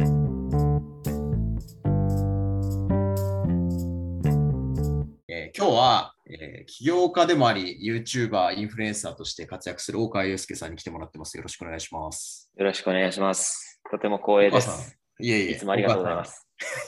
えー今日は、えー起業家でもあり、YouTuber、インフルエンサーとして活躍する大川祐介さんに来てもらってます。よろしくお願いします。よろしくお願いします。とても光栄です。いえいえ。いつもありがとうございます。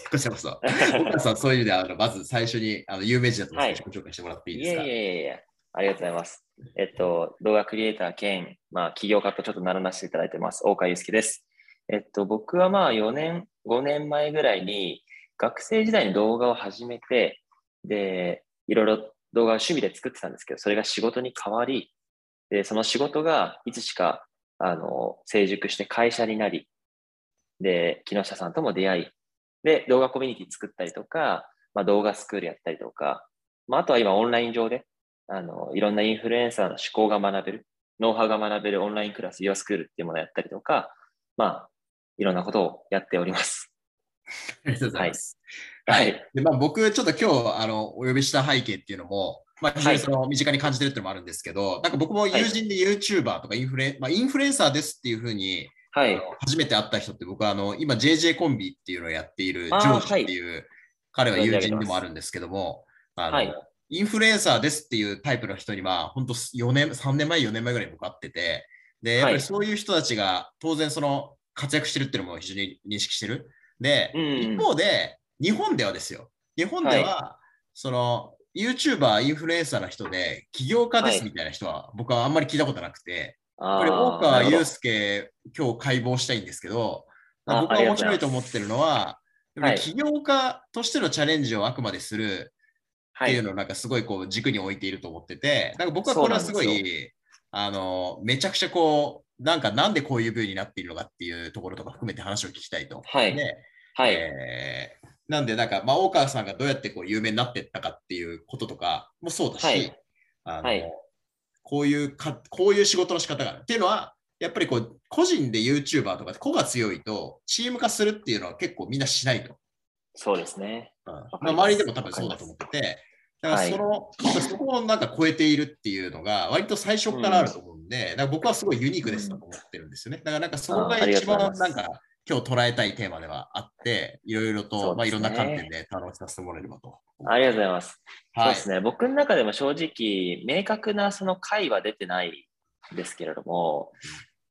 こちらこそ。大川さん、そういう意味では、あのまず最初にあの有名人だと思うんですけど、自己紹介してもらっていいですか？いえいえいえいえ、ありがとうございます。えっと、動画クリエイター兼、まあ、起業家とちょっと名乗らせていただいてます。大川祐介です。えっと、僕はまあ4年、5年前ぐらいに学生時代に動画を始めて、で、いろいろ動画を趣味で作ってたんですけど、それが仕事に変わり、で、その仕事がいつしか、あの、成熟して会社になり、で、木下さんとも出会い、で、動画コミュニティ作ったりとか、まあ、動画スクールやったりとか、まあ、あとは今オンライン上で、あの、いろんなインフルエンサーの思考が学べる、ノウハウが学べるオンラインクラス、Your School っていうものをやったりとか、まあ、いろんなことをやっております。ありがとうございます。はい。でまあ、僕、ちょっと今日あのお呼びした背景っていうのも、まあ、非常にその身近に感じてるっていうのもあるんですけど、なんか僕も友人で YouTuber とかインフルエン、まあ、インフルエンサーですっていうふうに、はい。初めて会った人って僕はあの今 JJ コンビっていうのをやっているジョージっていう、彼は友人でもあるんですけども、あのはいインフルエンサーですっていうタイプの人には本当4年、3年前、4年前ぐらいに僕会ってて、で、やっぱりそういう人たちが当然その活躍してるっていうのも非常に認識してる。で、うんうん。一方で日本ではですよ、日本では、その YouTuber、インフルエンサーの人で起業家ですみたいな人は僕はあんまり聞いたことなくて、これ、大川祐介、今日解剖したいんですけど、あ僕が面白いと思ってるのは、やっぱはい。り起業家としてのチャレンジをあくまでするはい。っていうのをなんかすごいこう軸に置いていると思ってて、なんか僕はこれはすごい、あの、めちゃくちゃこう、なんかなんでこういう風になっているのかっていうところとか含めて話を聞きたいと。はいではい。えーなんでなんか、まあ、大川さんがどうやってこう有名になっていったかっていうこととかもそうだし、はいあのはいこういうか、こういう仕事の仕方があるっていうのは、やっぱりこう、個人で YouTuber とか個が強いと、チーム化するっていうのは結構みんなしないと。そうですね。うんまあ、周りでも多分そうだと思ってて、だからその、やっぱそこをなんか超えているっていうのが、割と最初からあると思うんで、だから僕はすごいユニークですと思ってるんですよね。だからなんかそこが一番なんか今日捉えたいテーマではあって、いろいろと、ねまあ、いろんな観点で楽しさせてもらえればと。ありがとうございます。そうはい。ですね。僕の中でも正直、明確なその解は出てないんですけれども、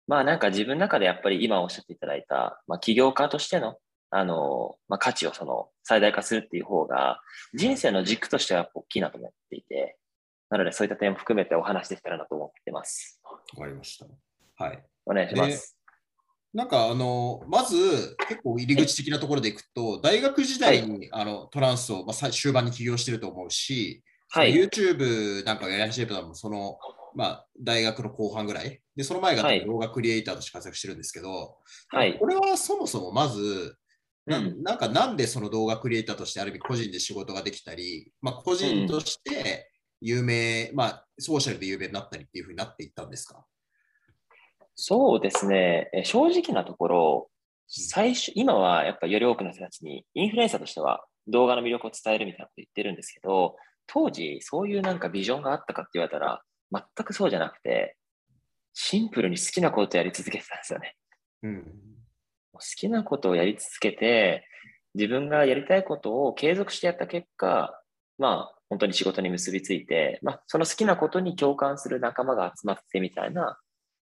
まあなんか自分の中でやっぱり今おっしゃっていただいた、まあ起業家としての、あの、まあ価値をその最大化するっていう方が、人生の軸としては大きいなと思っていて、なのでそういった点も含めてお話できたらなと思ってます。わかりました。はい。お願いします。なんかあの、まず結構入り口的なところでいくと、大学時代に、あのトランスを、まあ、最終盤に起業してると思うし、はい。YouTube なんかをやり始めたのも、その、まあ、大学の後半ぐらい。で、その前がはい動画クリエイターとして活躍してるんですけど、はい。これはそもそもまず、なうんかなんでその動画クリエイターとしてある意味個人で仕事ができたり、まあ、個人として有名、まあ、ソーシャルで有名になったりっていうふうになっていったんですか？そうですね。え正直なところ、最初、今はやっぱより多くの人たちにインフルエンサーとしては動画の魅力を伝えるみたいなこと言ってるんですけど、当時そういうなんかビジョンがあったかって言われたら全くそうじゃなくて、シンプルに好きなことをやり続けてたんですよね。うん。好きなことをやり続けて、自分がやりたいことを継続してやった結果、まあ本当に仕事に結びついて、まあその好きなことに共感する仲間が集まってみたいな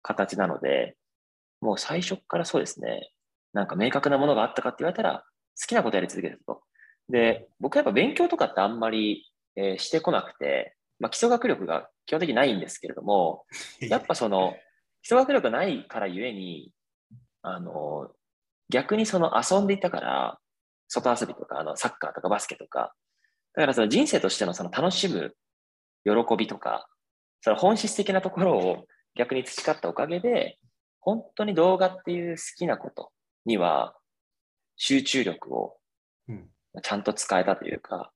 形なので、もう最初からそうですね、なんか明確なものがあったかって言われたら、好きなことやり続けてると。で、僕はやっぱ勉強とかってあんまり、えーしてこなくて、まあ基礎学力が基本的にないんですけれども、やっぱその、基礎学力がないからゆえに、あの、逆にその遊んでいたから、外遊びとか、あの、サッカーとかバスケとか、だからその人生としてのその楽しむ喜びとか、その本質的なところを逆に培ったおかげで、本当に動画っていう好きなことには集中力をうんちゃんと使えたというか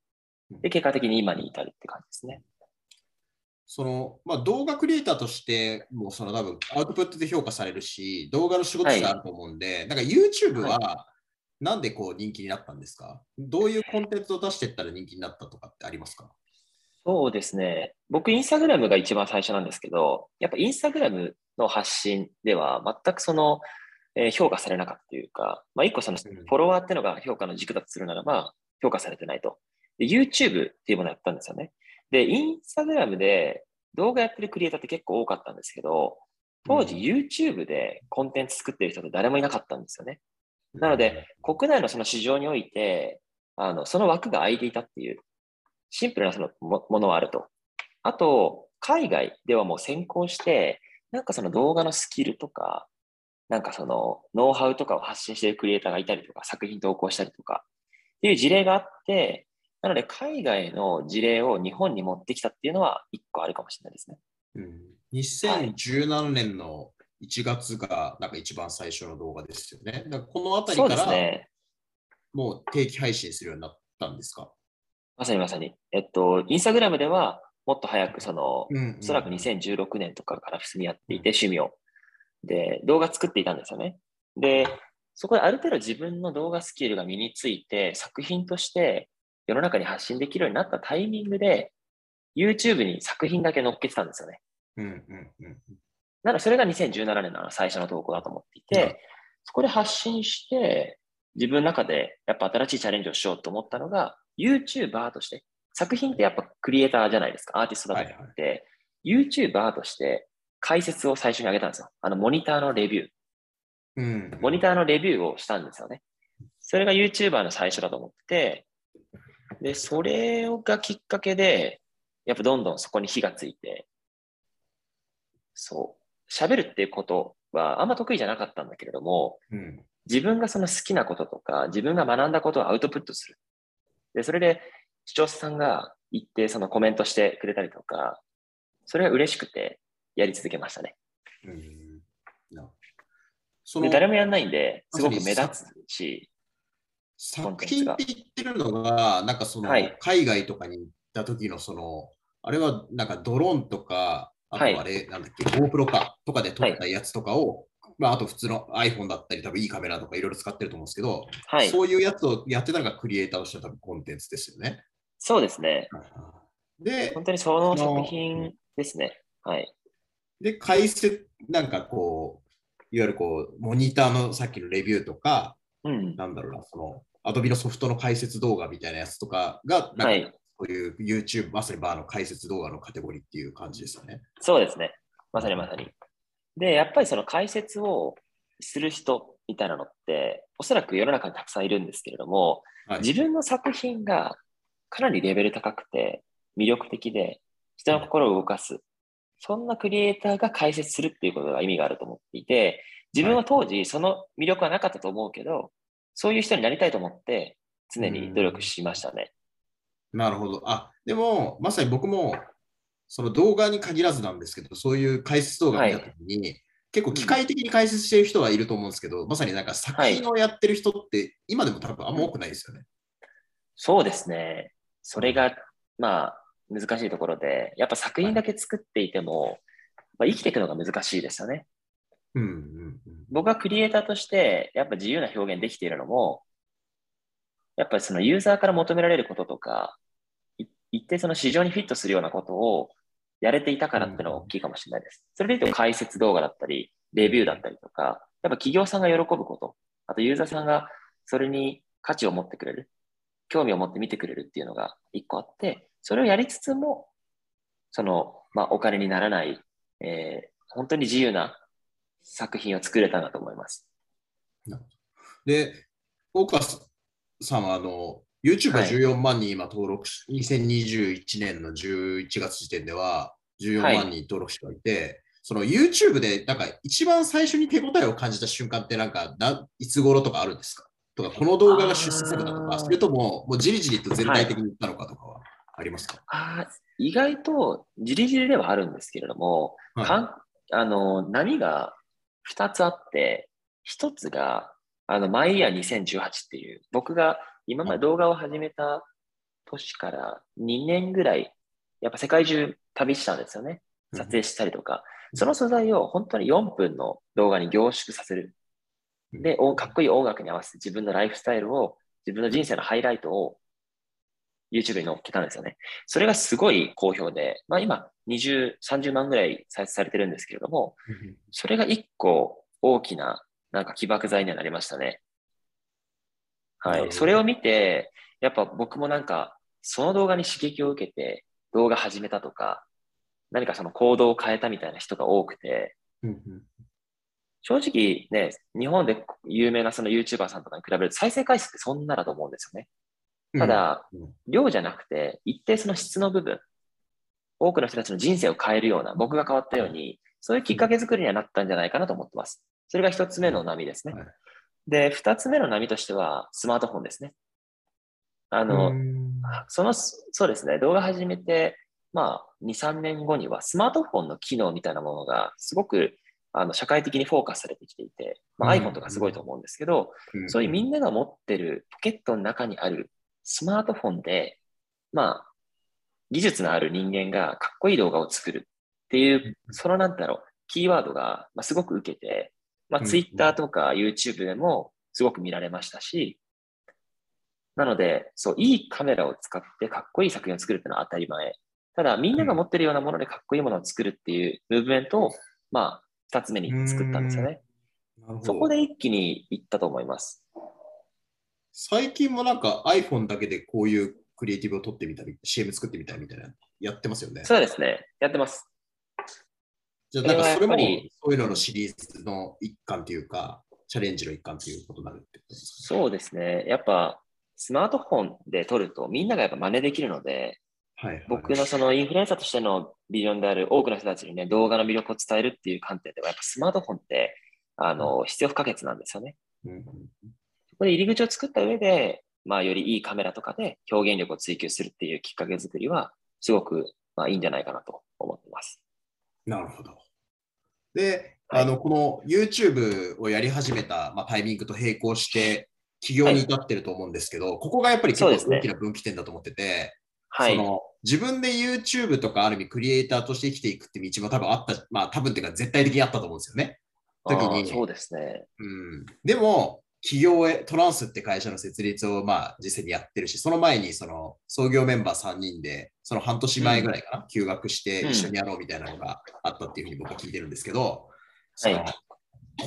うん、で、結果的に今に至るって感じですね。その、まあ、動画クリエイターとしてもその多分アウトプットで評価されるし、動画の仕事してあると思うんで、なんか YouTube はなんでこう人気になったんですか？どういうコンテンツを出していったら人気になったとかってありますか？そうですね。僕、インスタグラムが一番最初なんですけど、やっぱインスタグラムの発信では全くその、えー評価されなかったというか、まあ、一個そのフうんォロワーってのが評価の軸だとするならば、評価されてないと。で、YouTube っていうものをやったんですよね。で、インスタグラムで動画やってるクリエイターって結構多かったんですけど、当時 YouTube でコンテンツ作ってる人って誰もいなかったんですよね。なので、国内のその市場において、あの、その枠が空いていたっていう、シンプルなそのもものはあると。あと、海外ではもう先行して、なんかその動画のスキルとか、なんかそのノウハウとかを発信しているクリエイターがいたりとか、作品投稿したりとか、っていう事例があって、なので海外の事例を日本に持ってきたっていうのは一個あるかもしれないですね。うん2017年の1月がなんか一番最初の動画ですよね。だからこのあたりから。もう定期配信するようになったんですか、まさにまさに。えっと、インスタグラムではもっと早くその、うんうんおそらく2016年とかから普通にやっていて、趣味を。で、動画作っていたんですよね。で、そこである程度自分の動画スキルが身について、作品として世の中に発信できるようになったタイミングで、YouTube に作品だけ載っけてたんですよね。うんうんうんなので、それが2017年の最初の投稿だと思っていて、うんそこで発信して、自分の中でやっぱ新しいチャレンジをしようと思ったのが、YouTuber として、作品ってやっぱクリエイターじゃないですか、アーティストだと思って、YouTuber として解説を最初に上げたんですよ。あの、モニターのレビュー。うんモニターのレビューをしたんですよね。それが YouTuber の最初だと思って、で、それがきっかけで、やっぱどんどんそこに火がついて、そう、喋るっていうことはあんま得意じゃなかったんだけれども、うん自分がその好きなこととか、自分が学んだことをアウトプットする。で、それで視聴者さんが言ってそのコメントしてくれたりとか、それが嬉しくてやり続けましたね。うん誰もやんないんで、すごく目立つし、作品って言ってるのが、なんかその、はい海外とかに行った時のその、あれはなんかドローンとか、あとはいあれ、なんだっけ、GoPro かとかで撮ったやつとかを、まあ、あと普通の iPhone だったり、多分いいカメラとかいろいろ使ってると思うんですけど、はい、そういうやつをやってたのがクリエイターとしての多分コンテンツですよね。そうですね。で本、当にその作品ですね。はい。で、解説、なんかこう、いわゆるこう、モニターのさっきのレビューとか、うん。なんだろうな、その、アドビのソフトの解説動画みたいなやつとかが、なんかはい。そういう YouTube、まさにバーの解説動画のカテゴリーっていう感じですよね。そうですね。まさにまさに。で、やっぱりその解説をする人みたいなのって、おそらく世の中にたくさんいるんですけれども、はい、自分の作品がかなりレベル高くて魅力的で人の心を動かす。そんなクリエイターが解説するっていうことが意味があると思っていて、自分は当時その魅力はなかったと思うけど、そういう人になりたいと思って常に努力しましたね。なるほど。あ、でも、まさに僕も、その動画に限らずなんですけど、そういう解説動画を見たときに、結構機械的に解説してる人はいると思うんですけど、まさになんか作品をやってる人って、今でも多分あんま多くないですよね。そうですね。それが、まあ、難しいところで、やっぱ作品だけ作っていても、まあ、生きていくのが難しいですよね。うんうんうん。僕はクリエイターとして、やっぱ自由な表現できているのも、やっぱりそのユーザーから求められることとか、い一定その市場にフィットするようなことをやれていたからっていうのが大きいかもしれないです。それで言うと解説動画だったり、レビューだったりとか、やっぱ企業さんが喜ぶこと、あとユーザーさんがそれに価値を持ってくれる、興味を持って見てくれるっていうのが一個あって、それをやりつつも、その、まあ、お金にならない、えー本当に自由な作品を作れたなと思います。で、大川さんはあの YouTube ははい。14万人今登録し、2021年の11月時点では14万人登録者がいて、その YouTube でなんか一番最初に手応えを感じた瞬間ってなんかないつ頃とかあるんですか？とか、この動画が出世作だとか、それとももうじりじりと全体的に言ったのかとかは？ありますか、あー意外とじりじりではあるんですけれども、はい。かんあの波が2つあって、1つがあのマイヤー2018っていう、僕が今まで動画を始めた年から2年ぐらい、やっぱ世界中旅したんですよね。撮影したりとか、その素材を本当に4分の動画に凝縮させる。で、おかっこいい音楽に合わせて自分のライフスタイルを、自分の人生のハイライトを YouTube に載っけたんですよね。それがすごい好評で、まあ今20、30万ぐらい再生されてるんですけれども、それが一個大きな、なんか起爆剤にはなりましたね。はい。それを見て、やっぱ僕もなんか、その動画に刺激を受けて動画始めたとか、何かその行動を変えたみたいな人が多くて、正直ね、日本で有名なその YouTuber さんとかに比べると再生回数ってそんなだと思うんですよね。ただ、うん。量じゃなくて、一定その質の部分、多くの人たちの人生を変えるような、僕が変わったように、そういうきっかけ作りにはなったんじゃないかなと思ってます。それが一つ目の波ですね。はい。で、二つ目の波としては、スマートフォンですね。あの、うん。その、そうですね、動画始めて、まあ、2、3年後には、スマートフォンの機能みたいなものが、すごく、あの、社会的にフォーカスされてきていて、まあ、うん。iPhone とかすごいと思うんですけど、うん。そういうみんなが持ってるポケットの中にあるスマートフォンで、まあ、技術のある人間がかっこいい動画を作るっていう、そのなんだろう、キーワードが、まあ、すごく受けて、まあ、うん Twitter とか YouTube でもすごく見られましたし、なので、そう、いいカメラを使ってかっこいい作品を作るっていうのは当たり前。ただ、みんなが持ってるようなものでかっこいいものを作るっていうムーブメントを、まあ、二つ目に作ったんですよね。そこで一気にいったと思います。最近もなんか iPhone だけでこういうクリエイティブを撮ってみたり、CM 作ってみたりみたいな、やってますよね。そうですね。やってます。じゃあなんかそれもそういうののシリーズの一環というか、チャレンジの一環ということになるってことですそうですね。やっぱ、スマートフォンで撮るとみんながやっぱ真似できるので、か。はい、はい。僕のそのインフルエンサーとしてのビジョンである多くの人たちにね、動画の魅力を伝えるっていう観点では、やっぱスマートフォンって、あの、必要不可欠なんですよね。うんこで入り口を作った上で、まあ、よりいいカメラとかで表現力を追求するっていうきっかけ作りは、すごく、まあ、いいんじゃないかなと思ってます。なるほど。で、はいあの、この YouTube をやり始めた、まあ、タイミングと並行して、起業に至ってると思うんですけど、ここがやっぱり結構大きな分岐点だと思ってて、はいそ。の自分で YouTube とかある意味クリエイターとして生きていくって道も多分あった、企業へ、トランスって会社の設立をまあ実際にやってるし、その前にその創業メンバー3人で、その半年前ぐらいかな、休学してうん一緒にやろうみたいなのがあったっていうふうに僕は聞いてるんですけど、そのはい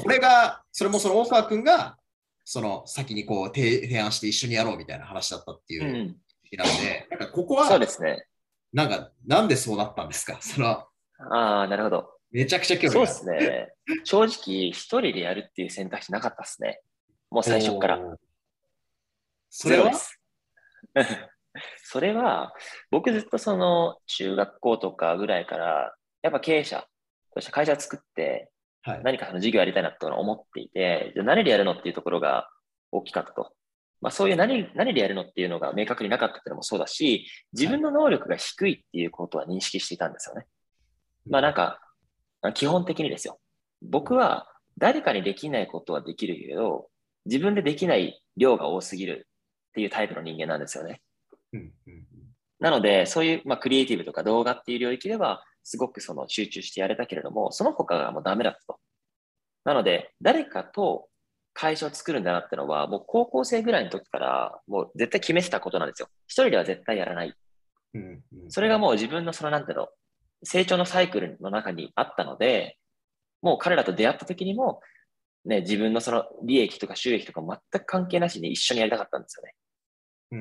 これが、それもその大川君が、その先にこう提提案して一緒にやろうみたいな話だったっていうううん。日なので、なんかここそうはで、すね。なんか、なんでそうなったんですか？その、ああ、なるほど。めちゃくちゃ興味そうですね。正直、一人でやるっていう選択肢なかったですね。もう最初から。それは？それは、僕ずっとその中学校とかぐらいから、やっぱ経営者として会社を作って、はい。何かその事業やりたいなと思っていて、じゃあ何でやるのっていうところが大きかったと。まあそういう何何でやるのっていうのが明確になかったっていうのもそうだし、自分の能力が低いっていうことは認識していたんですよね。まあなんか、基本的にですよ。僕は誰かにできないことはできるけど、自分でできない量が多すぎるっていうタイプの人間なんですよね。うんうんうんなので、そういう、まあ、クリエイティブとか動画っていう領域では、すごくその集中してやれたけれども、その他がもうダメだったと。なので、誰かと会社を作るんだなってのは、もう高校生ぐらいの時から、もう絶対決めてたことなんですよ。一人では絶対やらない。うんうんそれがもう自分のその、なんていうの、成長のサイクルの中にあったので、もう彼らと出会った時にも、ね、自分のその利益とか収益とか全く関係なしに一緒にやりたかったんですよね。うー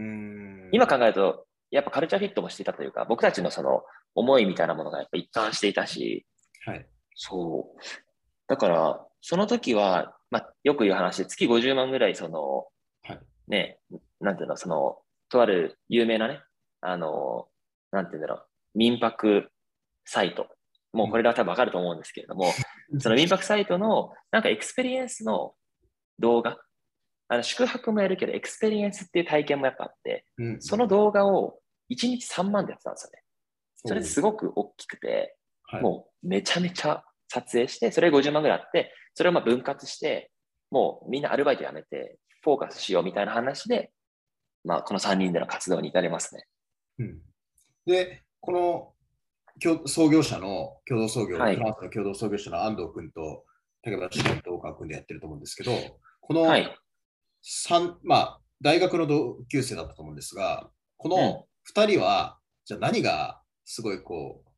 ん今考えると、やっぱ culture fit もしていたというか、僕たちのその思いみたいなものがやっぱ一貫していたし、はい。そう。だから、その時は、まあ、よく言う話で、月50万ぐらい、その、はいね、なんていうの、その、とある有名なね、あの、なんていうんだろう、民泊サイト。もうこれでは多分わかると思うんですけれども、その民泊サイトの、なんか experience の動画、あの宿泊もやるけど、 experience っていう体験もやっぱあって、うん。その動画を1日3万でやってたんですよね。それすごく大きくて、はい。もうめちゃめちゃ撮影して、それ50万ぐらいあって、それをまあ分割して、もうみんなアルバイト辞めて、フォーカスしようみたいな話で、まあこの3人での活動に至りますね。うん。で、この共創業者の共同創業、はい。フランスの共同創業者の安藤君と竹林君と大川君でやってると思うんですけど、このはい。三まあ、大学の同級生だったと思うんですが、この2人は、じゃあ何がすごいこう、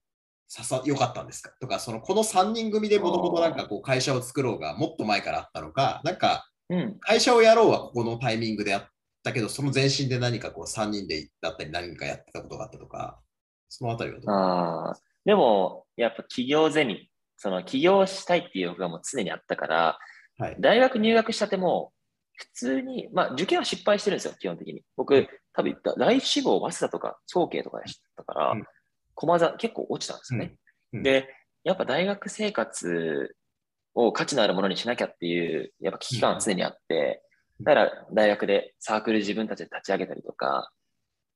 ささ良かったんですか？とか、そのこの3人組でもともとなんかこう会社を作ろうがもっと前からあったのか、なんかうん。会社をやろうはここのタイミングでやったけど、その前身で何かこう3人でだったり何かやってたことがあったとか、そのあたりはどう？ああ。でも、やっぱ企業ゼミ、その起業したいっていう欲がもう常にあったから、はい。大学入学したても、普通に、まあ受験は失敗してるんですよ、基本的に。僕、多分第志望、早稲田とか、早慶とかでしたから、うん駒座結構落ちたんですよね。うんうんで、やっぱ大学生活を価値のあるものにしなきゃっていう、やっぱ危機感は常にあって、うんだから大学でサークル自分たちで立ち上げたりとか、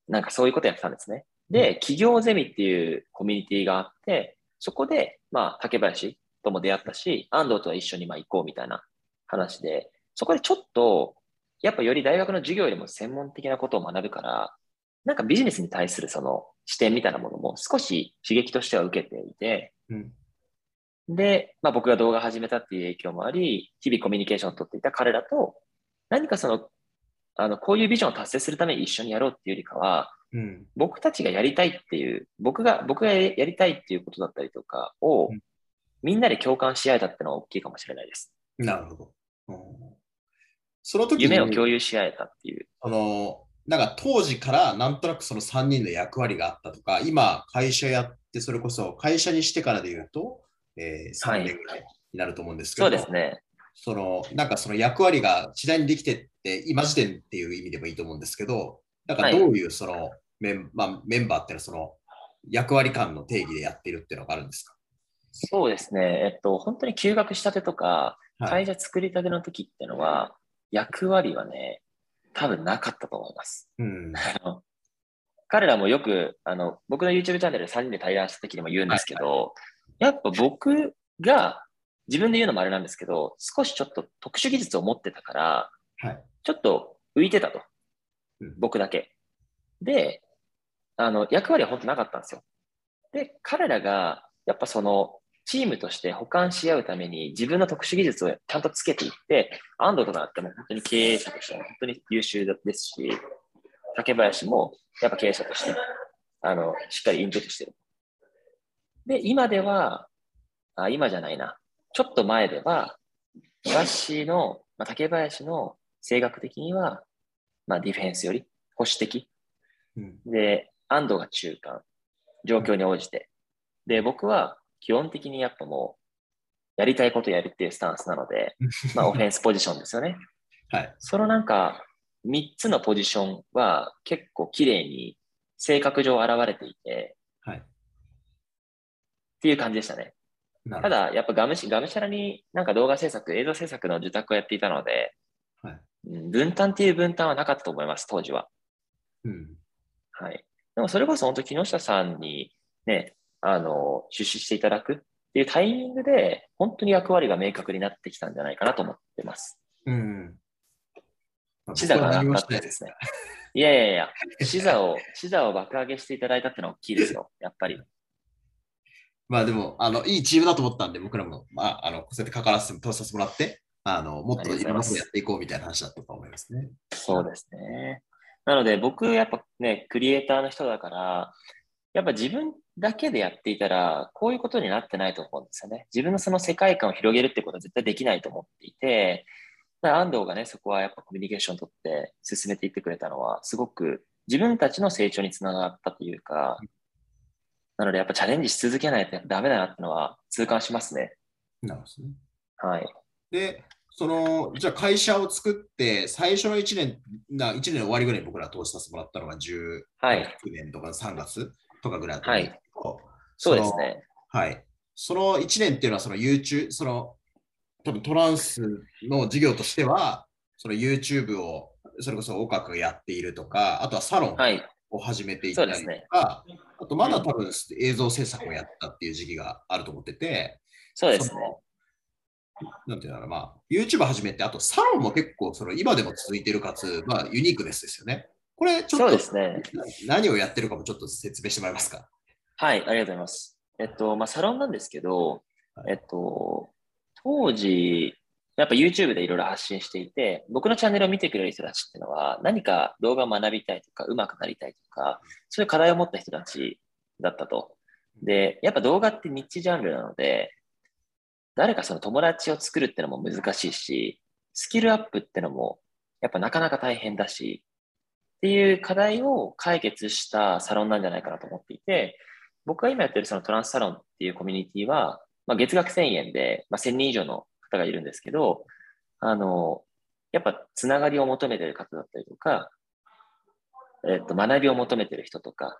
なんかそういうことやってたんですね。で、企業ゼミっていうコミュニティがあって、そこで、まあ、竹林とも出会ったし、安藤とは一緒にまあ行こうみたいな話で、そこでちょっと、やっぱより大学の授業よりも専門的なことを学ぶから、なんかビジネスに対するその視点みたいなものも少し刺激としては受けていて、うん。で、まあ、僕が動画始めたっていう影響もあり、日々コミュニケーションを取っていた彼らと、何かその、あの、こういうビジョンを達成するために一緒にやろうっていうよりかは、うん僕たちがやりたいっていう、僕が、僕がやりたいっていうことだったりとかをうん、みんなで共感し合えたってのは大きいかもしれないです。なるほど。うんその時に夢を共有し合えたっていう。あの、なんか当時からなんとなくその3人の役割があったとか、今会社やって、それこそ会社にしてからで言うと、えー、3年ぐらいになると思うんですけど、そうですね。その、なんかその役割が次第にできてって、今時点っていう意味でもいいと思うんですけど、なんかどういうそのメン,、まあ、メンバーっていうのはその役割感の定義でやっているっていうのがあるんですか？そうですね。えっと、本当に休学したてとか、はい会社作りたての時ってのは、役割はね、多分なかったと思います。うん。彼らもよく、あの、僕の YouTube チャンネルで3人で対談した時にも言うんですけど、やっぱ僕が、自分で言うのもあれなんですけど、少しちょっと特殊技術を持ってたから、はい。ちょっと浮いてたとうん。僕だけ。で、あの、役割は本当なかったんですよ。で、彼らが、やっぱその、チームとして補完し合うために自分の特殊技術をちゃんとつけていって、安藤とかだっても本当に経営者としても本当に優秀ですし、竹林もやっぱ経営者として、あの、しっかりインプットしてる。で、今では、あ、今じゃないな。ちょっと前では、私の、まあ、竹林の性格的には、まあ、ディフェンスより保守的。うん。で、安藤が中間。状況に応じて。で、僕は基本的にやっぱもう、やりたいことやるっていうスタンスなので、まあ、オフェンスポジションですよね。はい。そのなんか、3つのポジションは結構綺麗に性格上現れていて、はい。っていう感じでしたね。ただ、やっぱがむしがむしゃらになんか動画制作、映像制作の受託をやっていたので、はいうん分担っていう分担はなかったと思います、当時は。うん。はい。でもそれこそ本当木下さんにね、あの、出資していただくっていうタイミングで、本当に役割が明確になってきたんじゃないかなと思ってます。うん。まあ視座が上がったですね。いやいやいや、視座を、視座を爆上げしていただいたってのは大きいですよ、やっぱり。まあでも、あの、いいチームだと思ったんで、僕らも、まあ、あの、そうやって関わらせて、通させてもらって、あの、もっといろんなことやっていこうみたいな話だったと思いますね。そうですね。なので僕やっぱね、クリエイターの人だから、やっぱ自分だけでやっていたら、こういうことになってないと思うんですよね。自分のその世界観を広げるってことは絶対できないと思っていて、だから安藤がね、そこはやっぱコミュニケーションを取って進めていってくれたのは、すごく自分たちの成長につながったというか、なのでやっぱチャレンジし続けないとダメだなってのは痛感しますね。なるほどね。はい。で、その、じゃあ会社を作って、最初の1年、な1年の終わりぐらいに僕ら投資させてもらったのが10、はい。9年とか3月とかぐらいだと思うんですけど、そうですね。はい。その1年っていうのは、その YouTube、その、多分トランスの事業としては、その YouTube を、それこそ岡君がやっているとか、あとはサロンはい。を始めていったりとそうですか、あとまだ多分映像制作をやったっていう時期があると思ってて、そうですねなんていうのまあ、YouTube 始めて、あとサロンも結構その今でも続いてるかつ、まあ、ユニークネスですよね。これちょっとそうですね。な何をやってるかもちょっと説明してもらえますか？はい、ありがとうございます。えっと、まあ、サロンなんですけど、はいえっと、当時、やっぱ YouTube でいろいろ発信していて、僕のチャンネルを見てくれる人たちっていうのは、何か動画を学びたいとか、上手くなりたいとか、そういう課題を持った人たちだったと。で、やっぱ動画ってニッチジャンルなので、誰かその友達を作るってのも難しいし、スキルアップってのもやっぱなかなか大変だし、っていう課題を解決したサロンなんじゃないかなと思っていて、僕が今やってるそのトランスサロンっていうコミュニティは、まあ、月額1000円で、まあ、1000人以上の方がいるんですけど、あの、やっぱつながりを求めてる方だったりとか、えっと、学びを求めてる人とか、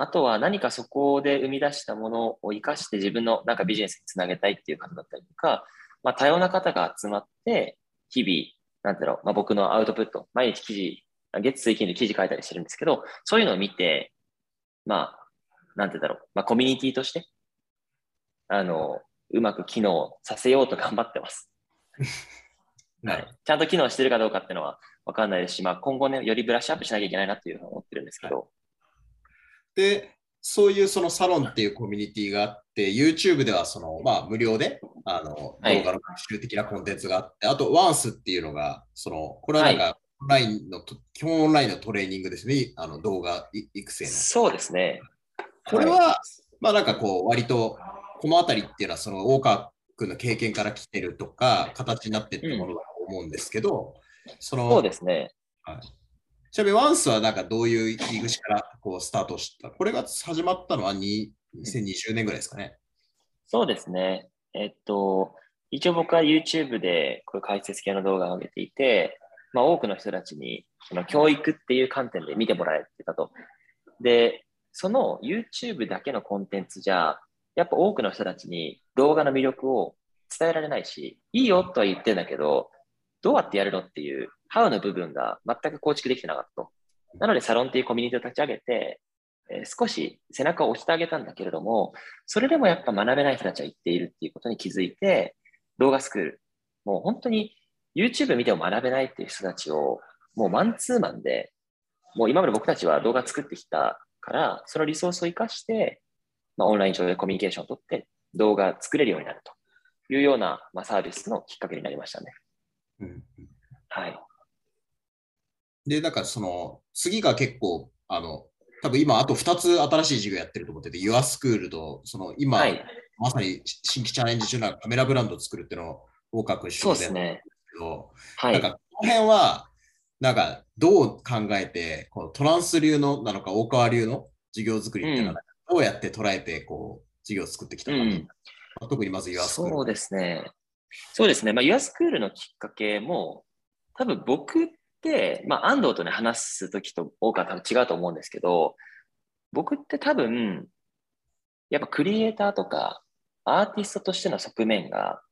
あとは何かそこで生み出したものを生かして自分のなんかビジネスにつなげたいっていう方だったりとか、まあ、多様な方が集まって、日々、なんだろう、まあ、僕のアウトプット、毎日記事、月水金で記事書いたりしてるんですけど、そういうのを見て、まあ、なんてだろう、まあ、コミュニティとして、あの、うまく機能させようと頑張ってます。はい、ちゃんと機能してるかどうかっていうのは分かんないですし、まあ、今後ね、よりブラッシュアップしなきゃいけないなっていうふうに思ってるんですけど。はい、で、そういうそのサロンっていうコミュニティがあって、YouTube ではその、まあ、無料であの動画の学習的なコンテンツがあって、はい、あと、ワンスっていうのが、そのこれはなんか、オンラインの、基本オンラインのトレーニングですね、あの動画育成の。そうですね。これは、まあなんかこう、割と、この辺りっていうのは、その大川君の経験から来てるとか、形になってるものだと思うんですけど、うん、そのそうですね。はい、ちなみにワンスはなんかどういう入り口からこうスタートした？これが始まったのは2020年ぐらいですかね。そうですね。えっと、一応僕は YouTube でこういう解説系の動画を上げていて、まあ、多くの人たちにその教育っていう観点で見てもらえてたと。で、その YouTube だけのコンテンツじゃ、やっぱ多くの人たちに動画の魅力を伝えられないし、いいよとは言ってんだけど、どうやってやるのっていう、ハウの部分が全く構築できてなかったと。なので、サロンっていうコミュニティを立ち上げて、えー、少し背中を押してあげたんだけれども、それでもやっぱ学べない人たちは言っているっていうことに気づいて、動画スクール、もう本当に YouTube 見ても学べないっていう人たちを、もうマンツーマンで、もう今まで僕たちは動画作ってきたから、そのリソースを生かして、まあ、オンライン上でコミュニケーションを取って動画作れるようになるというような、まあ、サービスのきっかけになりましたね。うん、はい。で、だからその次が結構、あの、多分今あと2つ新しい授業やってると思ってて、YourSchool と、その今、はい、まさに新規チャレンジ中なカメラブランドを作るっていうのを合格してるんですけど、はい、なんかこの辺は、なんかどう考えて、このトランス流のなのか、大川流の授業作りっていうのは、どうやって捉えて、こう、授業を作ってきたか、うん、特にまず YourSchool。そうですね。そうですね。まあ、YourSchool のきっかけも、多分僕って、まあ、安藤とね、話すときと多か多分違うと思うんですけど、僕って多分、やっぱクリエイターとか、アーティストとしての側面が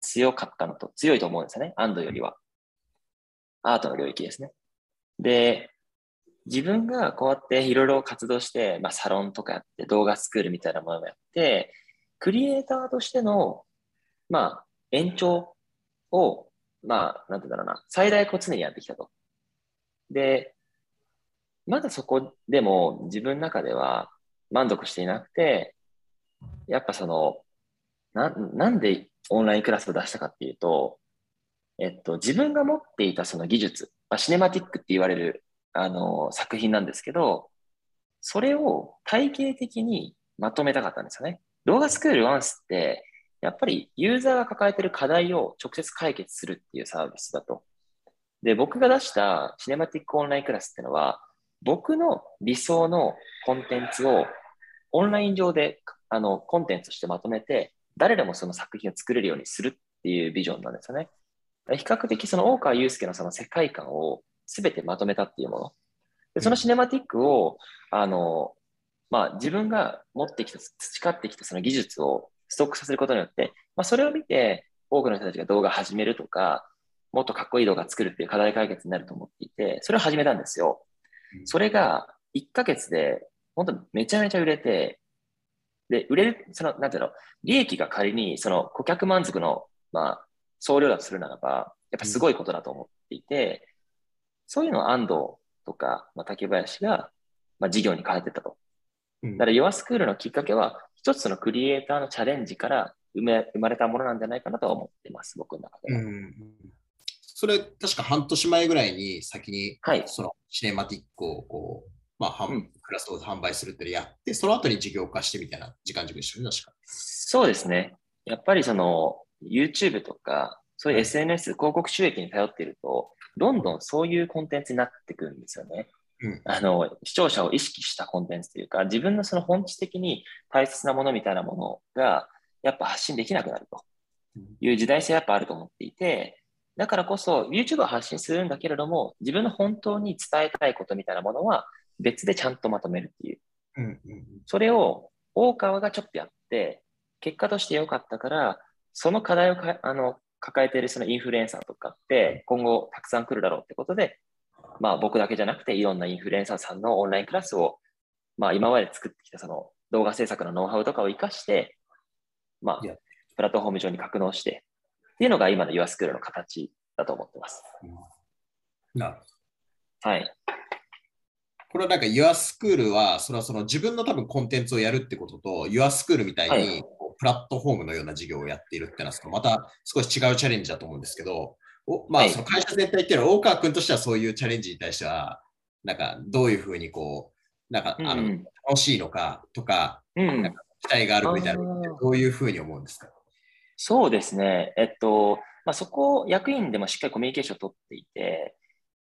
強かったのと、強いと思うんですよね、安藤よりは。アートの領域ですね。で、自分がこうやっていろいろ活動して、まあ、サロンとかやって動画スクールみたいなものもやって、クリエイターとしての、まあ、延長を、まあ、なんて言うだろうな、最大こう常にやってきたと。で、まだそこでも自分の中では満足していなくて、やっぱその、ななんでオンラインクラスを出したかっていうと、えっと、自分が持っていたその技術、まあ、シネマティックって言われるあの作品なんですけど、それを体系的にまとめたかったんですよね。動画スクールワンスって、やっぱりユーザーが抱えている課題を直接解決するっていうサービスだと。で、僕が出したシネマティックオンラインクラスっていうのは、僕の理想のコンテンツをオンライン上であのコンテンツとしてまとめて、誰でもその作品を作れるようにするっていうビジョンなんですよね。比較的その大川祐介のその世界観を全てまとめたっていうもの。でそのシネマティックを、あの、まあ、自分が持ってきた、培ってきたその技術をストックさせることによって、まあ、それを見て、多くの人たちが動画始めるとか、もっとかっこいい動画作るっていう課題解決になると思っていて、それを始めたんですよ。それが1ヶ月で、本当めちゃめちゃ売れて、で、売れる、その、なんていうの、利益が仮に、その顧客満足の、まあ、総量だとするならば、やっぱすごいことだと思っていて、そういうのを安藤とか、まあ、竹林が、まあ、事業に変えてたと。だから、ヨアスクールのきっかけは、一つのクリエイターのチャレンジから生め生まれたものなんじゃないかなとは思ってます、僕の中では。それ、確か半年前ぐらいに先に、はい、そのシネマティックをこうまあ、うんクラスを販売するってやって、その後に事業化してみたいな時間軸でしたよね、確かそうですね。やっぱりその YouTube とか、そういうはい SNS、広告収益に頼っていると、どんどんそういうコンテンツになってくるんですよね。うん。あの、視聴者を意識したコンテンツというか、自分のその本質的に大切なものみたいなものが、やっぱ発信できなくなると。いう時代性やっぱあると思っていて、だからこそ YouTube は発信するんだけれども、自分の本当に伝えたいことみたいなものは別でちゃんとまとめるっていう。それを大川がちょっとやって、結果として良かったから、その課題をかあの抱えているそのインフルエンサーとかって今後たくさん来るだろうってことで、まあ僕だけじゃなくていろんなインフルエンサーさんのオンラインクラスを、まあ今まで作ってきたその動画制作のノウハウとかを活かして、まあプラットフォーム上に格納してっていうのが今の YourSchool の形だと思ってます。うんなるほど。はい。これはなんか YourSchool は、それはその自分の多分コンテンツをやるってことと、YourSchool みたいはにプラットフォームのような事業をやっているっていうのはまた少し違うチャレンジだと思うんですけど、おまあ、はい。その会社全体っていうのは、大川君としてはそういうチャレンジに対しては、なんかどういうふうにこう、なんかあの、うん。楽しいのかとか、うんなんか期待があるみたいなのってあー。どういうふうに思うんですか？そうですね。えっと、まあ、そこ、役員でもしっかりコミュニケーションを取っていて、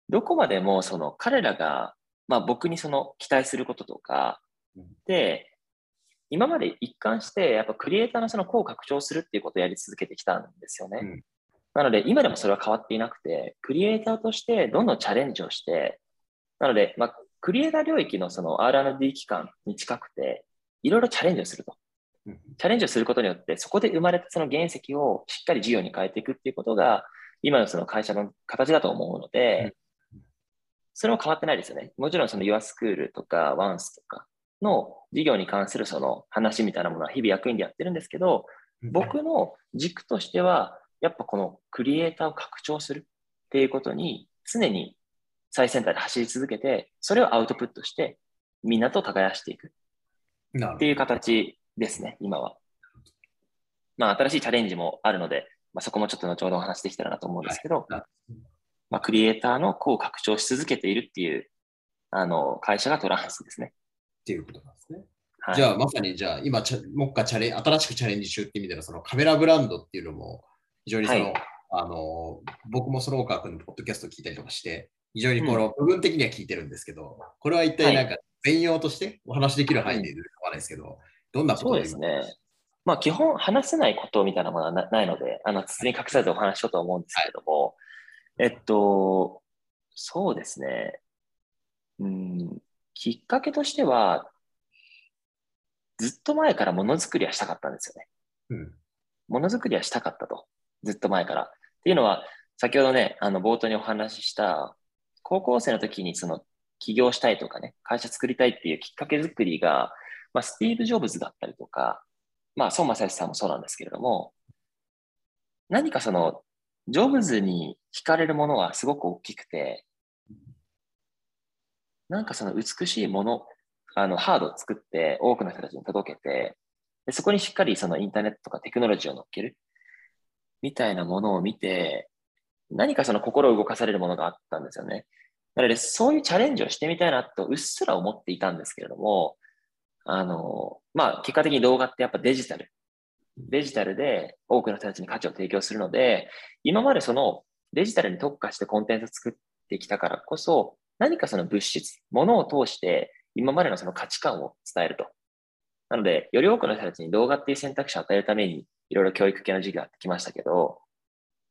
どこまでもその彼らが、まあ、僕にその期待することとかうん、で、今まで一貫して、やっぱクリエイターのその功を拡張するっていうことをやり続けてきたんですよね。うんなので、今でもそれは変わっていなくて、クリエイターとしてどんどんチャレンジをして、なので、まあ、クリエイター領域のその R&D 期間に近くて、いろいろチャレンジをすると。うんチャレンジをすることによって、そこで生まれたその原石をしっかり事業に変えていくっていうことが、今のその会社の形だと思うので、それも変わってないですよね。もちろんその YourSchool とか ONCE とかの事業に関するその話みたいなものは日々役員でやってるんですけど、僕の軸としては、やっぱこのクリエイターを拡張するっていうことに常に最先端で走り続けて、それをアウトプットして、みんなと耕していくっていう形ですね、今は。まあ、新しいチャレンジもあるので、まあ、そこもちょっと後ほどお話できたらなと思うんですけど、はいまあ、クリエイターの功を拡張し続けているっていうあの会社がトランスですね。っていうことなんですね。はい、じゃあ、まさにじゃあ、今もう一回チャレン新しくチャレンジ中っていう意味でのそのカメラブランドっていうのも、非常にその、はいあの、僕もその大川君のポッドキャスト聞いたりとかして、非常にこの部分的には聞いてるんですけど、これは一体なんか全容としてお話しできる範囲で言うとわないですけど、どんなことそうですね。まあ、基本話せないことみたいなものはなないので、あの包み隠さずお話ししようと思うんですけれども、えっと、そうですね。うん、きっかけとしては、ずっと前からものづくりはしたかったんですよね。うん。ものづくりはしたかったと。ずっと前から。っていうのは、先ほどね、あの冒頭にお話しした、高校生の時にその起業したいとかね、会社作りたいっていうきっかけ作りが、まあ、スティーブ・ジョブズだったりとか、まあ、孫正義さんもそうなんですけれども、何かその、ジョブズに惹かれるものはすごく大きくて、なんかその美しいもの、あのハードを作って多くの人たちに届けて、でそこにしっかりそのインターネットとかテクノロジーを乗っけるみたいなものを見て、何かその心を動かされるものがあったんですよね。なので、そういうチャレンジをしてみたいなとうっすら思っていたんですけれども、あの、まあ、結果的に動画ってやっぱデジタル。デジタルで多くの人たちに価値を提供するので、今までそのデジタルに特化してコンテンツを作ってきたからこそ、何かその物質、物を通して今までのその価値観を伝えると。なので、より多くの人たちに動画っていう選択肢を与えるために、いろいろ教育系の授業が来ましたけど、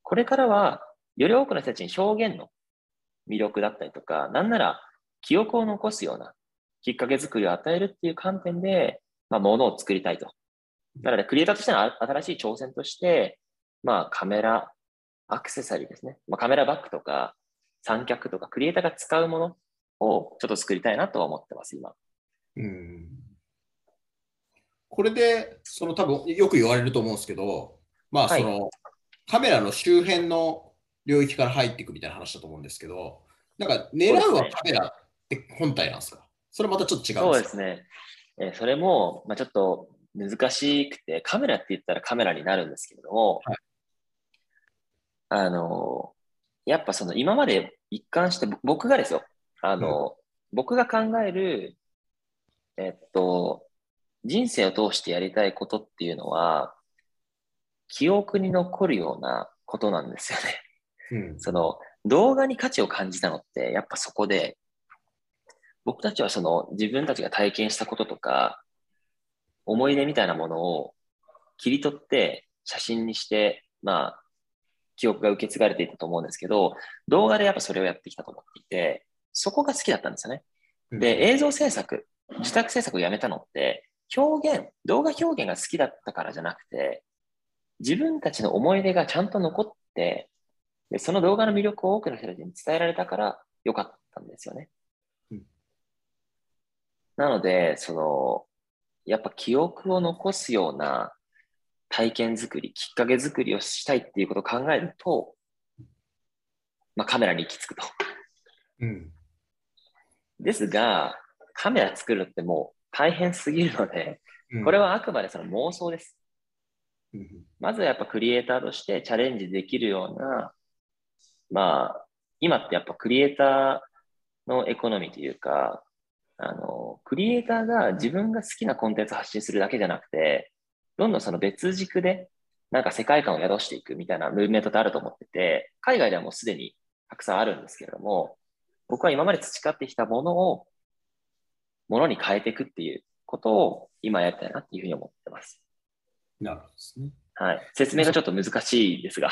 これからは、より多くの人たちに表現の魅力だったりとか、なんなら記憶を残すようなきっかけ作りを与えるっていう観点で、まあ、ものを作りたいと。なので、クリエイターとしての新しい挑戦として、まあ、カメラ、アクセサリーですね。まあ、カメラバッグとか、三脚とか、クリエイターが使うものをちょっと作りたいなとは思ってます、今。うんこれで、その多分よく言われると思うんですけど、まあはい。その、カメラの周辺の領域から入っていくみたいな話だと思うんですけど、なんか狙うはカメラって本体なんですか？それまたちょっと違うんそうでかですすね。えーそれも、まあ、ちょっと難しくて、カメラって言ったらカメラになるんですけれども、はい。あの、やっぱその今まで一貫して、ぼ僕がですよ、あの、僕が考える、えっと、人生を通してやりたいことっていうのは、記憶に残るようなことなんですよね。うん。その動画に価値を感じたのってやっぱそこで、僕たちはその自分たちが体験したこととか、思い出みたいなものを切り取って写真にして、まあ、記憶が受け継がれていたと思うんですけど、動画でやっぱそれをやってきたと思っていて、そこが好きだったんですよね。で、映像制作、自宅制作をやめたのって、表現、動画表現が好きだったからじゃなくて、自分たちの思い出がちゃんと残って、でその動画の魅力を多くの人たちに伝えられたから良かったんですよね。うん、なので、その、やっぱ記憶を残すような体験作り、きっかけ作りをしたいっていうことを考えると、まあ、カメラに行き着くと。うん、ですが、カメラ作るってもう大変すぎるので、これはあくまでその妄想です。うん、まずはやっぱクリエイターとしてチャレンジできるような、まあ、今ってやっぱクリエイターのエコノミーというか、あの、クリエイターが自分が好きなコンテンツ発信するだけじゃなくて、どんどんその別軸で、なんか世界観を宿していくみたいなムーブメントってあると思ってて、海外ではもうすでにたくさんあるんですけれども、僕は今まで培ってきたものを、ものに変えていくっていうことを今やりたいなっていうふうに思ってます。なるほどですね。はい。説明がちょっと難しいですが。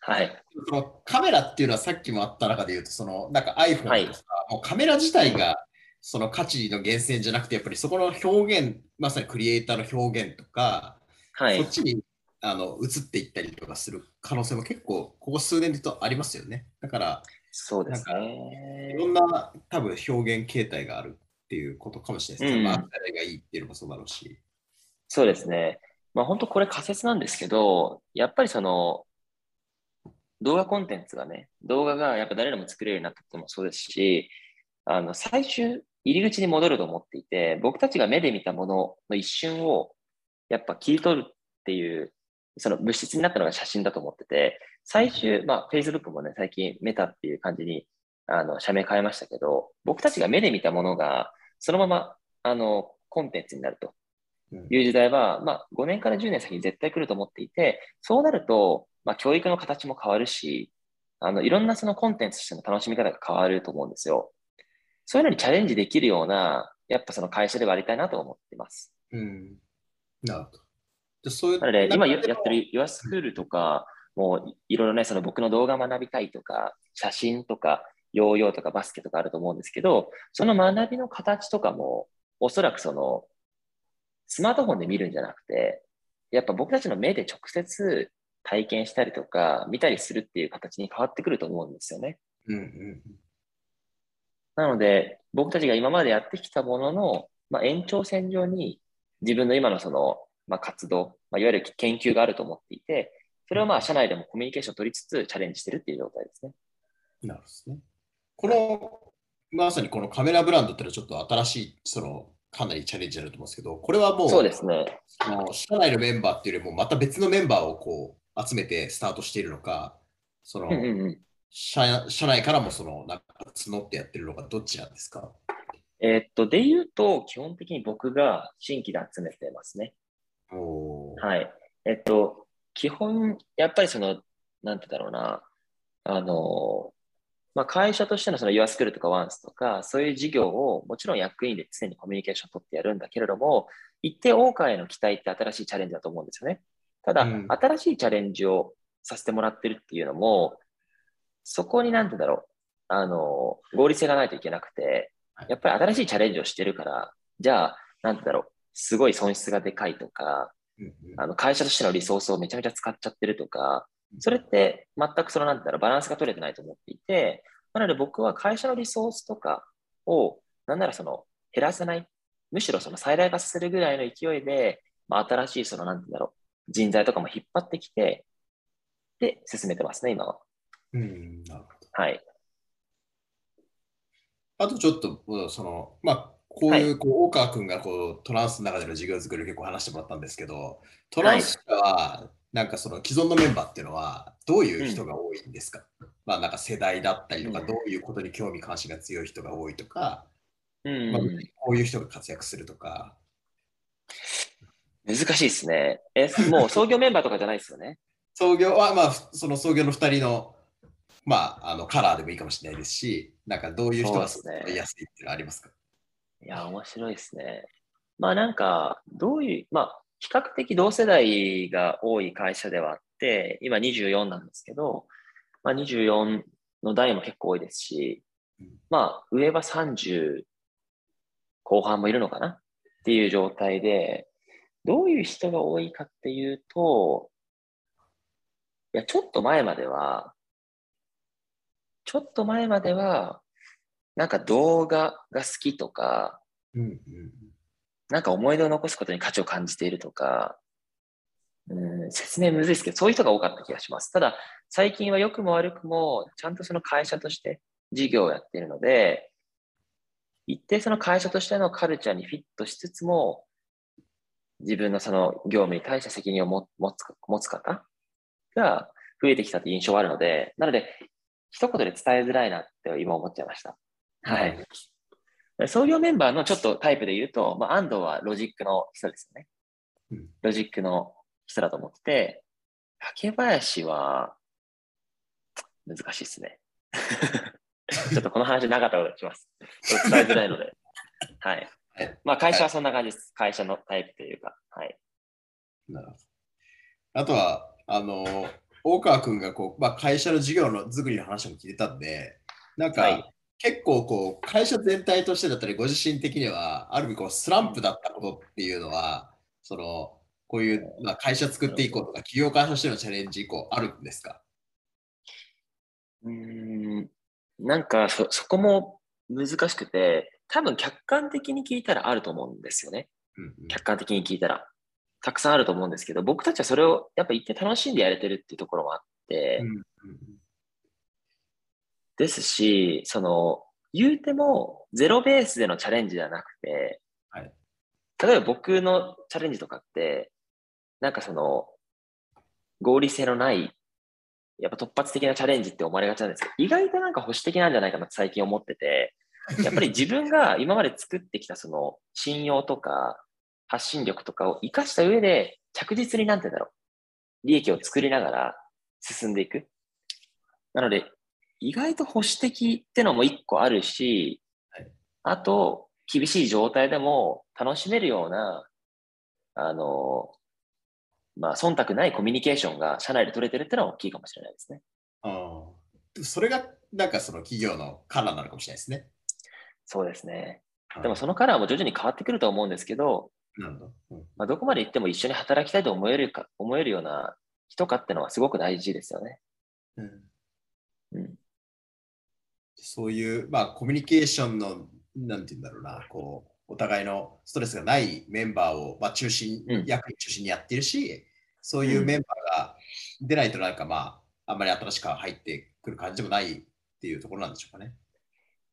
はい。そのカメラっていうのはさっきもあった中で言うと、そのなんか iPhone とか、はい、もうカメラ自体がその価値の源泉じゃなくて、やっぱりそこの表現、まさにクリエイターの表現とか、はい、そっちにあの移っていったりとかする可能性も結構、ここ数年でとありますよね。だから、そうですね。いろんな多分表現形態があるっていうことかもしれないですね。うん、まあ、誰がいいっていうのもそうだろうし。そうですね。まあ本当これ仮説なんですけど、やっぱりその動画コンテンツがね、動画がやっぱ誰でも作れるようになったこともそうですし、あの最終入り口に戻ると思っていて、僕たちが目で見たものの一瞬をやっぱ切り取るっていう、その物質になったのが写真だと思ってて、最終、まあ Facebook もね、最近メタっていう感じにあの社名変えましたけど、僕たちが目で見たものがそのままあのコンテンツになるという時代は、まあ5年から10年先に絶対来ると思っていて、そうなると、まあ教育の形も変わるし、あのいろんなそのコンテンツとしての楽しみ方が変わると思うんですよ。そういうのにチャレンジできるような、やっぱその会社ではありたいなと思ってます。うん。なるほど。そういうなので、今やってる YourSchool とか、もういろいろね、その僕の動画学びたいとか、写真とか、ヨーヨーとかバスケとかあると思うんですけど、その学びの形とかも、おそらくその、スマートフォンで見るんじゃなくて、やっぱ僕たちの目で直接体験したりとか、見たりするっていう形に変わってくると思うんですよね。うんうん、なので、僕たちが今までやってきたものの、まあ、延長線上に自分の今のその、まあ、活動、まあ、いわゆる研究があると思っていて、それをまあ社内でもコミュニケーションを取りつつチャレンジしてるっていう状態ですね。なるほどね。この、まさにこのカメラブランドっていうのはちょっと新しい、その、かなりチャレンジあると思うんですけど、これはもう、そうですね。その社内のメンバーっていうよりも、また別のメンバーをこう集めてスタートしているのか、その、うんうんうん社社内からもそのなんか募ってやってるのか、どっちなんですか？えー、っと、で言うと、基本的に僕が新規で集めてますね。はい。えっと、基本、やっぱりその、なんてだろうな、あの、まあ、会社としてのその YourSchool とか ONCE とか、そういう事業をもちろん役員で常にコミュニケーションを取ってやるんだけれども、一定大川への期待って新しいチャレンジだと思うんですよね。ただ、うん、新しいチャレンジをさせてもらってるっていうのも、そこになんてだろう、あの、合理性がないといけなくて、やっぱり新しいチャレンジをしてるから、じゃあ、なんてだろう、すごい損失がでかいとか、あの会社としてのリソースをめちゃめちゃ使っちゃってるとか、それって全くそのなんてだろう、バランスが取れてないと思っていて、なので僕は会社のリソースとかを、なんならその減らせない、むしろその最大化させるぐらいの勢いで、まあ、新しいそのなんてだろう、人材とかも引っ張ってきて、で、進めてますね、今は。うん、なるほど。はい。あとちょっと、その、まあ、こういう、はい、こう、大川君がこう、トランスの中での授業作りを結構話してもらったんですけど、トランスは、なんかその既存のメンバーっていうのは、どういう人が多いんですか、うん、まあなんか世代だったりとか、どういうことに興味関心が強い人が多いとか、うんまあこういう人が活躍するとか。難しいですね。え、もう創業メンバーとかじゃないですよね？創業は、まあ、その創業の2人の、まあ、あのカラーでもいいかもしれないですし、なんかどういう人がすいやすいっていうのはありますか？いや、面白いですね。まあなんか、どういう、まあ、比較的同世代が多い会社ではあって、今24なんですけど、まあ24の代も結構多いですしうん、まあ上は30後半もいるのかな？っていう状態で、どういう人が多いかっていうと、いや、ちょっと前までは、ちょっと前までは、なんか動画が好きとか、うんうんなんか思い出を残すことに価値を感じているとか、うん、説明むずいですけど、そういう人が多かった気がします。ただ、最近は良くも悪くも、ちゃんとその会社として事業をやっているので、一定その会社としてのカルチャーにフィットしつつも、自分のその業務に対して責任を持つ持つ方が増えてきたという印象はあるので、なので、一言で伝えづらいなって今思っちゃいました。はい。創業メンバーのちょっとタイプで言うと、まあ、安藤はロジックの人ですよね。うんロジックの人だと思ってて、竹林は難しいですね。ちょっとこの話長かったことにします。伝えづらいので。はいはい。まあ会社はそんな感じです。会社のタイプというか。はい。なるほどあとは、あの、大川君がこう、まあ、会社の事業の作りの話も聞いてたんで、なんか、はい結構こう、会社全体としてだったり、ご自身的には、ある意味こうスランプだったことっていうのは、その、こういう、まあ、会社作っていこうとか、企業会社としてのチャレンジ以降、あるんですか？うーん。なんかそ、そこも難しくて、多分客観的に聞いたらあると思うんですよね。うんうん客観的に聞いたら。たくさんあると思うんですけど、僕たちはそれをやっぱ言って楽しんでやれてるっていうところもあって、うんうんですし、その、言うてもゼロベースでのチャレンジではなくて、はい例えば僕のチャレンジとかって、なんかその、合理性のない、やっぱ突発的なチャレンジって思われがちなんですけど、意外となんか保守的なんじゃないかなって最近思ってて、やっぱり自分が今まで作ってきたその信用とか発信力とかを活かした上で着実になんて言うんだろう、利益を作りながら進んでいく。なので、意外と保守的ってのも一個あるし、はいあと、厳しい状態でも楽しめるような、あの、まあ、忖度ないコミュニケーションが社内で取れてるってのは大きいかもしれないですね。ああそれが、なんかその企業のカラーなのかもしれないですね。そうですね。はいでもそのカラーも徐々に変わってくると思うんですけど、なんだ、うんまあ、どこまで行っても一緒に働きたいと思えるか、思えるような人かってのはすごく大事ですよね。うんうん。そういう、まあ、コミュニケーションの、なんて言うんだろうな、こう、お互いのストレスがないメンバーを、まあ、中心、うん役員中心にやってるし、そういうメンバーが出ないとなんかまあ、あんまり新しく入ってくる感じでもないっていうところなんでしょうかね。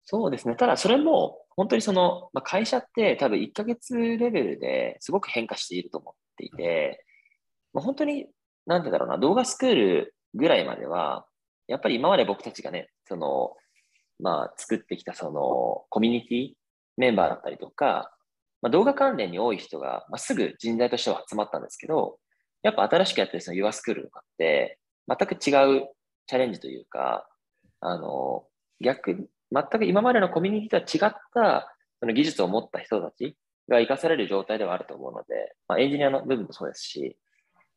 そうですね。ただそれも本当にその、まあ、会社って多分1ヶ月レベルですごく変化していると思っていて、まあ、本当に、なんて言うんだろうな、動画スクールぐらいまでは、やっぱり今まで僕たちがね、その、まあ、作ってきたそのコミュニティメンバーだったりとか、まあ、動画関連に多い人が、まあ、すぐ人材としては集まったんですけど、やっぱ新しくやってるその Your School とかって、全く違うチャレンジというか、あの、逆に、全く今までのコミュニティとは違ったその技術を持った人たちが生かされる状態ではあると思うので、まあ、エンジニアの部分もそうですし、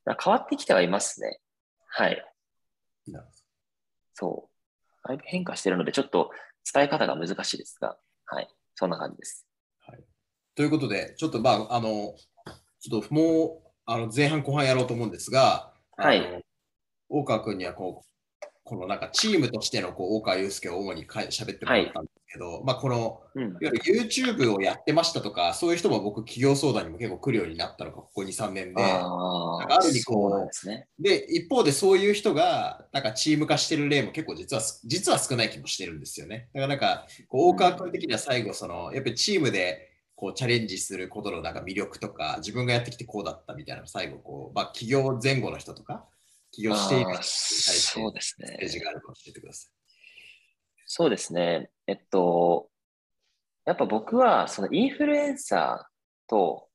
変わってきてはいますね。はい。そう。だいぶ変化してるので、ちょっと伝え方が難しいですが、はい。そんな感じです。どということで、ちょっとまあ、あの、ちょっともう、あの前半後半やろうと思うんですが、はい大川君にはこう、このなんかチームとしてのこう大川祐介を主にかい喋ってもらったんですけど、まあこのうん。いわゆる YouTube をやってましたとか、そういう人も僕、企業相談にも結構来るようになったのがここ2、3年で、あなんかある意味こうですね。で、一方でそういう人が、なんかチーム化してる例も結構実は、実は少ない気もしてるんですよね。だからなんか、こう大川君的には最後、その、やっぱりチームでこうチャレンジすることのなんか魅力とか、自分がやってきてこうだったみたいな最後、こう、まあ、企業前後の人とか、起業しているそうですね。ページがあるか教えてください。そうですね。えっと、やっぱ僕はそのインフルエンサーと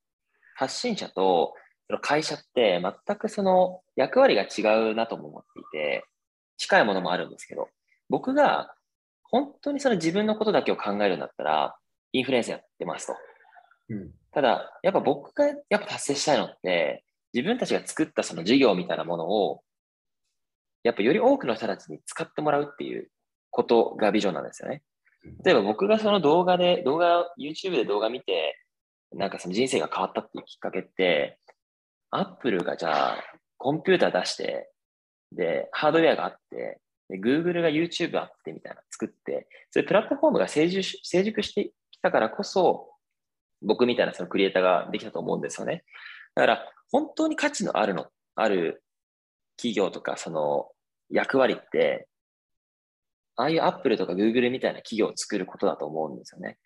発信者とその会社って全くその役割が違うなとも思っていて、近いものもあるんですけど、僕が本当にその自分のことだけを考えるんだったら、インフルエンサーやってますと。うん、ただ、やっぱ僕がやっぱ達成したいのって、自分たちが作ったその事業みたいなものを、やっぱより多くの人たちに使ってもらうっていうことがビジョンなんですよね。例えば僕がその動画で、動画、YouTube で動画見て、なんかその人生が変わったっていうきっかけって、アップルがじゃあ、コンピューター出して、で、ハードウェアがあって、で Google が YouTube あってみたいな作って、そういうプラットフォームが成熟成熟してきたからこそ、僕みたいなそのクリエイターができたと思うんですよね。だから、本当に価値のあるの、ある企業とか、その役割って、ああいうアップルとかグーグルみたいな企業を作ることだと思うんですよね。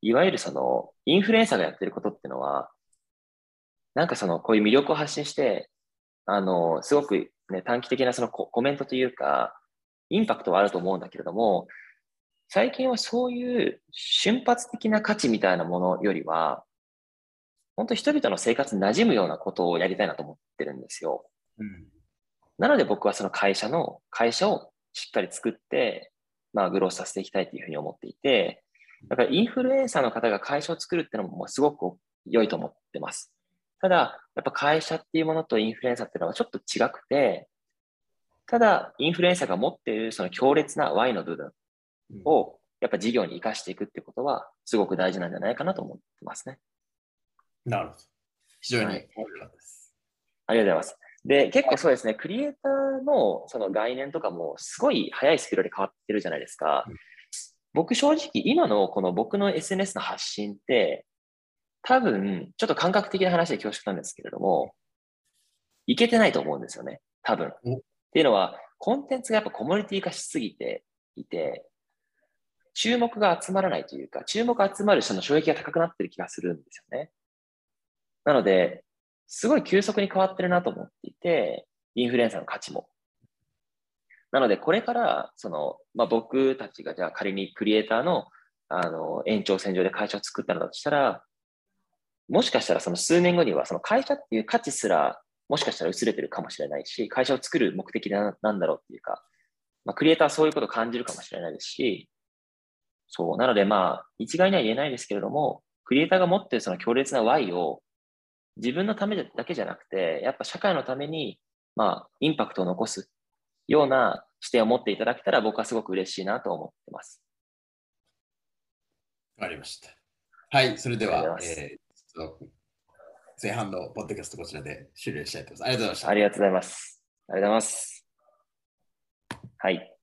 いわゆるそのインフルエンサーがやってることってのは、なんかそのこういう魅力を発信して、あの、すごくね、短期的なそのコメントというか、インパクトはあると思うんだけれども、最近はそういう瞬発的な価値みたいなものよりは、本当人々の生活に馴染むようなことをやりたいなと思ってるんですよ。うん、なので僕はその会社の、会社をしっかり作って、まあ、グロースさせていきたいというふうに思っていて、だからインフルエンサーの方が会社を作るっていうのもすごく良いと思ってます。ただ、やっぱ会社っていうものとインフルエンサーっていうのはちょっと違くて、ただ、インフルエンサーが持っているその強烈な Y の部分をやっぱ事業に生かしていくってことはすごく大事なんじゃないかなと思ってますね。なるほど。非常に、はい、ありがとうございます。で、結構そうですね、クリエイターのその概念とかもすごい速いスピードで変わってるじゃないですか。うん、僕正直、今のこの僕の SNS の発信って、多分、ちょっと感覚的な話で恐縮なんですけれども、いけてないと思うんですよね。多分。っていうのは、コンテンツがやっぱコミュニティ化しすぎていて、注目が集まらないというか、注目が集まる人の衝撃が高くなってる気がするんですよね。なので、すごい急速に変わってるなと思っていて、インフルエンサーの価値も。なので、これから、その、まあ、僕たちがじゃあ仮にクリエイターのあの延長線上で会社を作ったのだとしたら、もしかしたらその数年後にはその会社っていう価値すらもしかしたら薄れてるかもしれないし、会社を作る目的ななんだろうっていうか、まあ、クリエイターはそういうことを感じるかもしれないですし、そう。なのでまあ、一概には言えないですけれども、クリエイターが持ってるその強烈な Y を自分のためだけじゃなくて、やっぱ社会のために、まあ、インパクトを残すような視点を持っていただけたら、僕はすごく嬉しいなと思ってます。わかりました。はい、それでは、えー、前半のポッドキャストこちらで終了したいと思います。ありがとうございました。ありがとうございます。ありがとうございます。はい。